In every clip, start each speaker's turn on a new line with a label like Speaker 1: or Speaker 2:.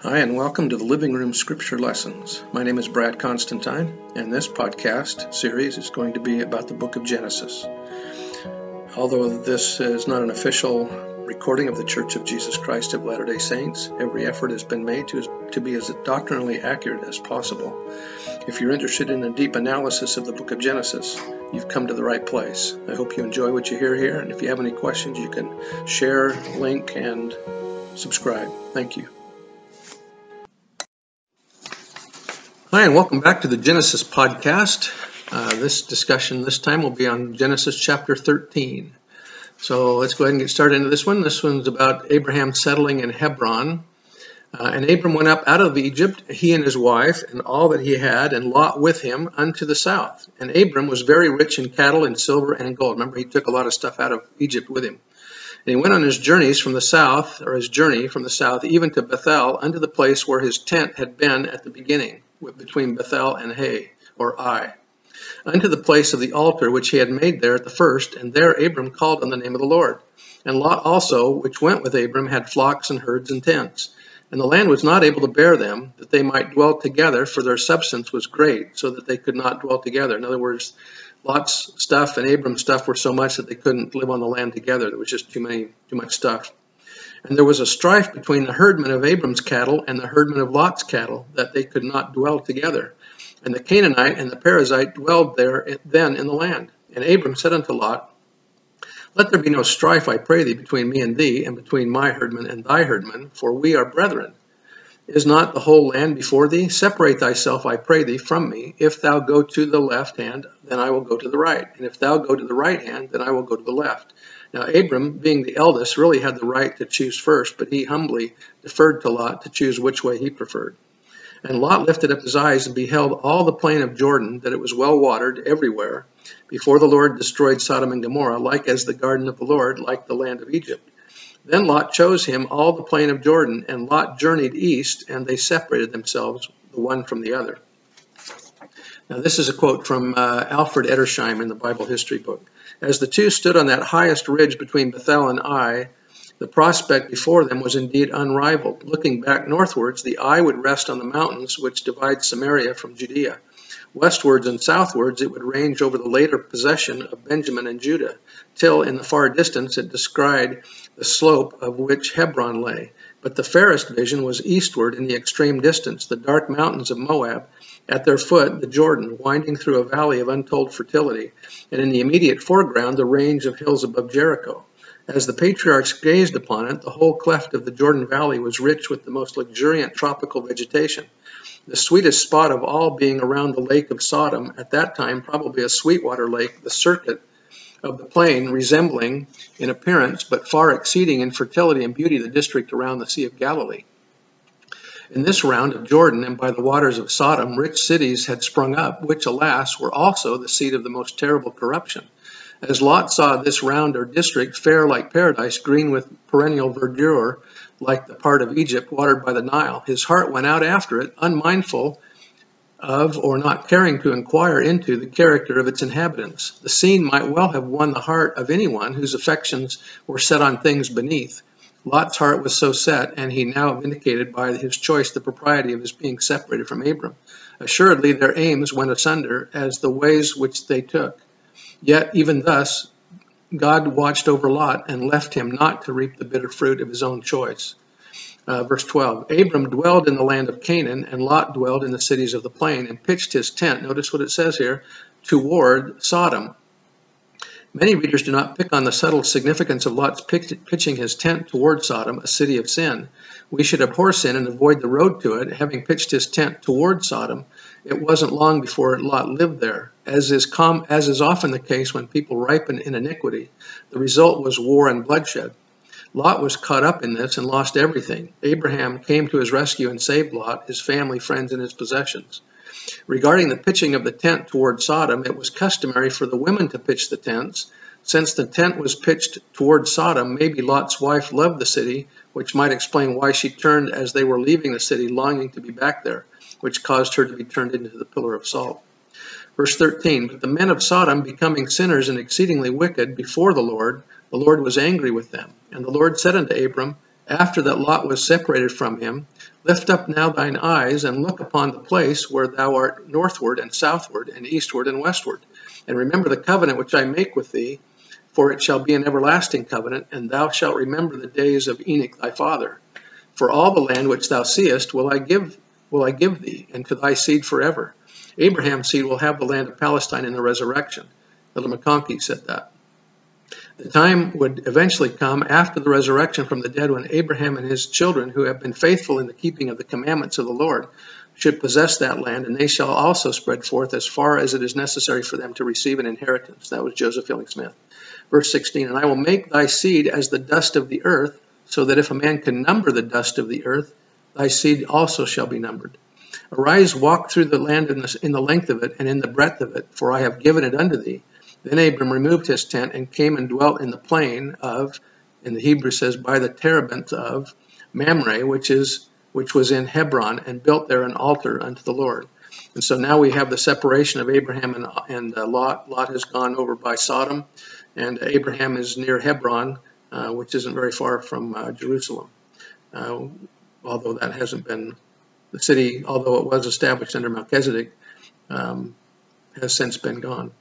Speaker 1: Hi, and welcome to the Living Room Scripture Lessons. My name is Brad Constantine, and this podcast series is going to be about the book of Genesis. Although this is not an official recording of the Church of Jesus Christ of Latter day Saints, every effort has been made to, to be as doctrinally accurate as possible. If you're interested in a deep analysis of the book of Genesis, you've come to the right place. I hope you enjoy what you hear here, and if you have any questions, you can share, link, and subscribe. Thank you. Hi, and welcome back to the Genesis podcast. Uh, this discussion this time will be on Genesis chapter 13. So let's go ahead and get started into this one. This one's about Abraham settling in Hebron. Uh, and Abram went up out of Egypt, he and his wife, and all that he had, and Lot with him unto the south. And Abram was very rich in cattle and silver and gold. Remember, he took a lot of stuff out of Egypt with him. And he went on his journeys from the south, or his journey from the south, even to Bethel, unto the place where his tent had been at the beginning between Bethel and Hai, or Ai, unto the place of the altar which he had made there at the first, and there Abram called on the name of the Lord. And Lot also, which went with Abram, had flocks and herds and tents. And the land was not able to bear them, that they might dwell together, for their substance was great, so that they could not dwell together. In other words, Lot's stuff and Abram's stuff were so much that they couldn't live on the land together. There was just too many, too much stuff. And there was a strife between the herdmen of Abram's cattle and the herdmen of Lot's cattle, that they could not dwell together. And the Canaanite and the Perizzite dwelled there then in the land. And Abram said unto Lot, Let there be no strife, I pray thee, between me and thee, and between my herdmen and thy herdmen, for we are brethren. Is not the whole land before thee? Separate thyself, I pray thee, from me. If thou go to the left hand, then I will go to the right. And if thou go to the right hand, then I will go to the left. Now, Abram, being the eldest, really had the right to choose first, but he humbly deferred to Lot to choose which way he preferred. And Lot lifted up his eyes and beheld all the plain of Jordan, that it was well watered everywhere, before the Lord destroyed Sodom and Gomorrah, like as the garden of the Lord, like the land of Egypt. Then Lot chose him all the plain of Jordan, and Lot journeyed east, and they separated themselves, the one from the other. Now, this is a quote from uh, Alfred Edersheim in the Bible History book. As the two stood on that highest ridge between Bethel and Ai, the prospect before them was indeed unrivaled. Looking back northwards, the eye would rest on the mountains which divide Samaria from Judea. Westwards and southwards, it would range over the later possession of Benjamin and Judah, till in the far distance it descried the slope of which Hebron lay. But the fairest vision was eastward in the extreme distance, the dark mountains of Moab, at their foot, the Jordan, winding through a valley of untold fertility, and in the immediate foreground, the range of hills above Jericho. As the patriarchs gazed upon it, the whole cleft of the Jordan Valley was rich with the most luxuriant tropical vegetation. The sweetest spot of all being around the lake of Sodom, at that time probably a sweetwater lake, the circuit of the plain resembling in appearance but far exceeding in fertility and beauty the district around the Sea of Galilee. In this round of Jordan and by the waters of Sodom, rich cities had sprung up, which, alas, were also the seat of the most terrible corruption. As Lot saw this round or district fair like paradise, green with perennial verdure, like the part of Egypt watered by the Nile, his heart went out after it, unmindful of or not caring to inquire into the character of its inhabitants. The scene might well have won the heart of anyone whose affections were set on things beneath. Lot's heart was so set, and he now vindicated by his choice the propriety of his being separated from Abram. Assuredly, their aims went asunder as the ways which they took. Yet, even thus, God watched over Lot and left him not to reap the bitter fruit of his own choice. Uh, verse 12 Abram dwelled in the land of Canaan, and Lot dwelled in the cities of the plain, and pitched his tent. Notice what it says here toward Sodom. Many readers do not pick on the subtle significance of Lot's pitching his tent toward Sodom, a city of sin. We should abhor sin and avoid the road to it. Having pitched his tent toward Sodom, it wasn't long before Lot lived there. As is, com- as is often the case when people ripen in iniquity, the result was war and bloodshed. Lot was caught up in this and lost everything. Abraham came to his rescue and saved Lot, his family, friends, and his possessions. Regarding the pitching of the tent toward Sodom, it was customary for the women to pitch the tents. Since the tent was pitched toward Sodom, maybe Lot's wife loved the city, which might explain why she turned as they were leaving the city, longing to be back there, which caused her to be turned into the pillar of salt. Verse 13 But the men of Sodom, becoming sinners and exceedingly wicked before the Lord, the Lord was angry with them. And the Lord said unto Abram, after that Lot was separated from him, lift up now thine eyes and look upon the place where thou art northward and southward and eastward and westward. And remember the covenant which I make with thee, for it shall be an everlasting covenant, and thou shalt remember the days of Enoch thy father. For all the land which thou seest will I give will I give thee, and to thy seed forever. Abraham's seed will have the land of Palestine in the resurrection. Elder McConkie said that. The time would eventually come after the resurrection from the dead when Abraham and his children, who have been faithful in the keeping of the commandments of the Lord, should possess that land, and they shall also spread forth as far as it is necessary for them to receive an inheritance. That was Joseph Fielding Smith. Verse 16 And I will make thy seed as the dust of the earth, so that if a man can number the dust of the earth, thy seed also shall be numbered. Arise, walk through the land in the, in the length of it and in the breadth of it, for I have given it unto thee then Abram removed his tent and came and dwelt in the plain of, in the Hebrew says, by the terebinth of Mamre, which is which was in Hebron, and built there an altar unto the Lord. And so now we have the separation of Abraham and, and uh, Lot. Lot has gone over by Sodom, and Abraham is near Hebron, uh, which isn't very far from uh, Jerusalem. Uh, although that hasn't been the city, although it was established under Melchizedek, um, has since been gone.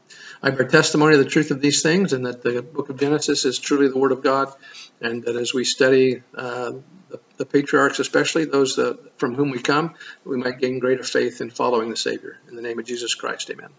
Speaker 1: I bear testimony of the truth of these things and that the book of Genesis is truly the Word of God, and that as we study uh, the, the, patriarchs, especially those uh, from whom we come, we might gain greater faith in following the Savior. In the name of Jesus Christ, amen.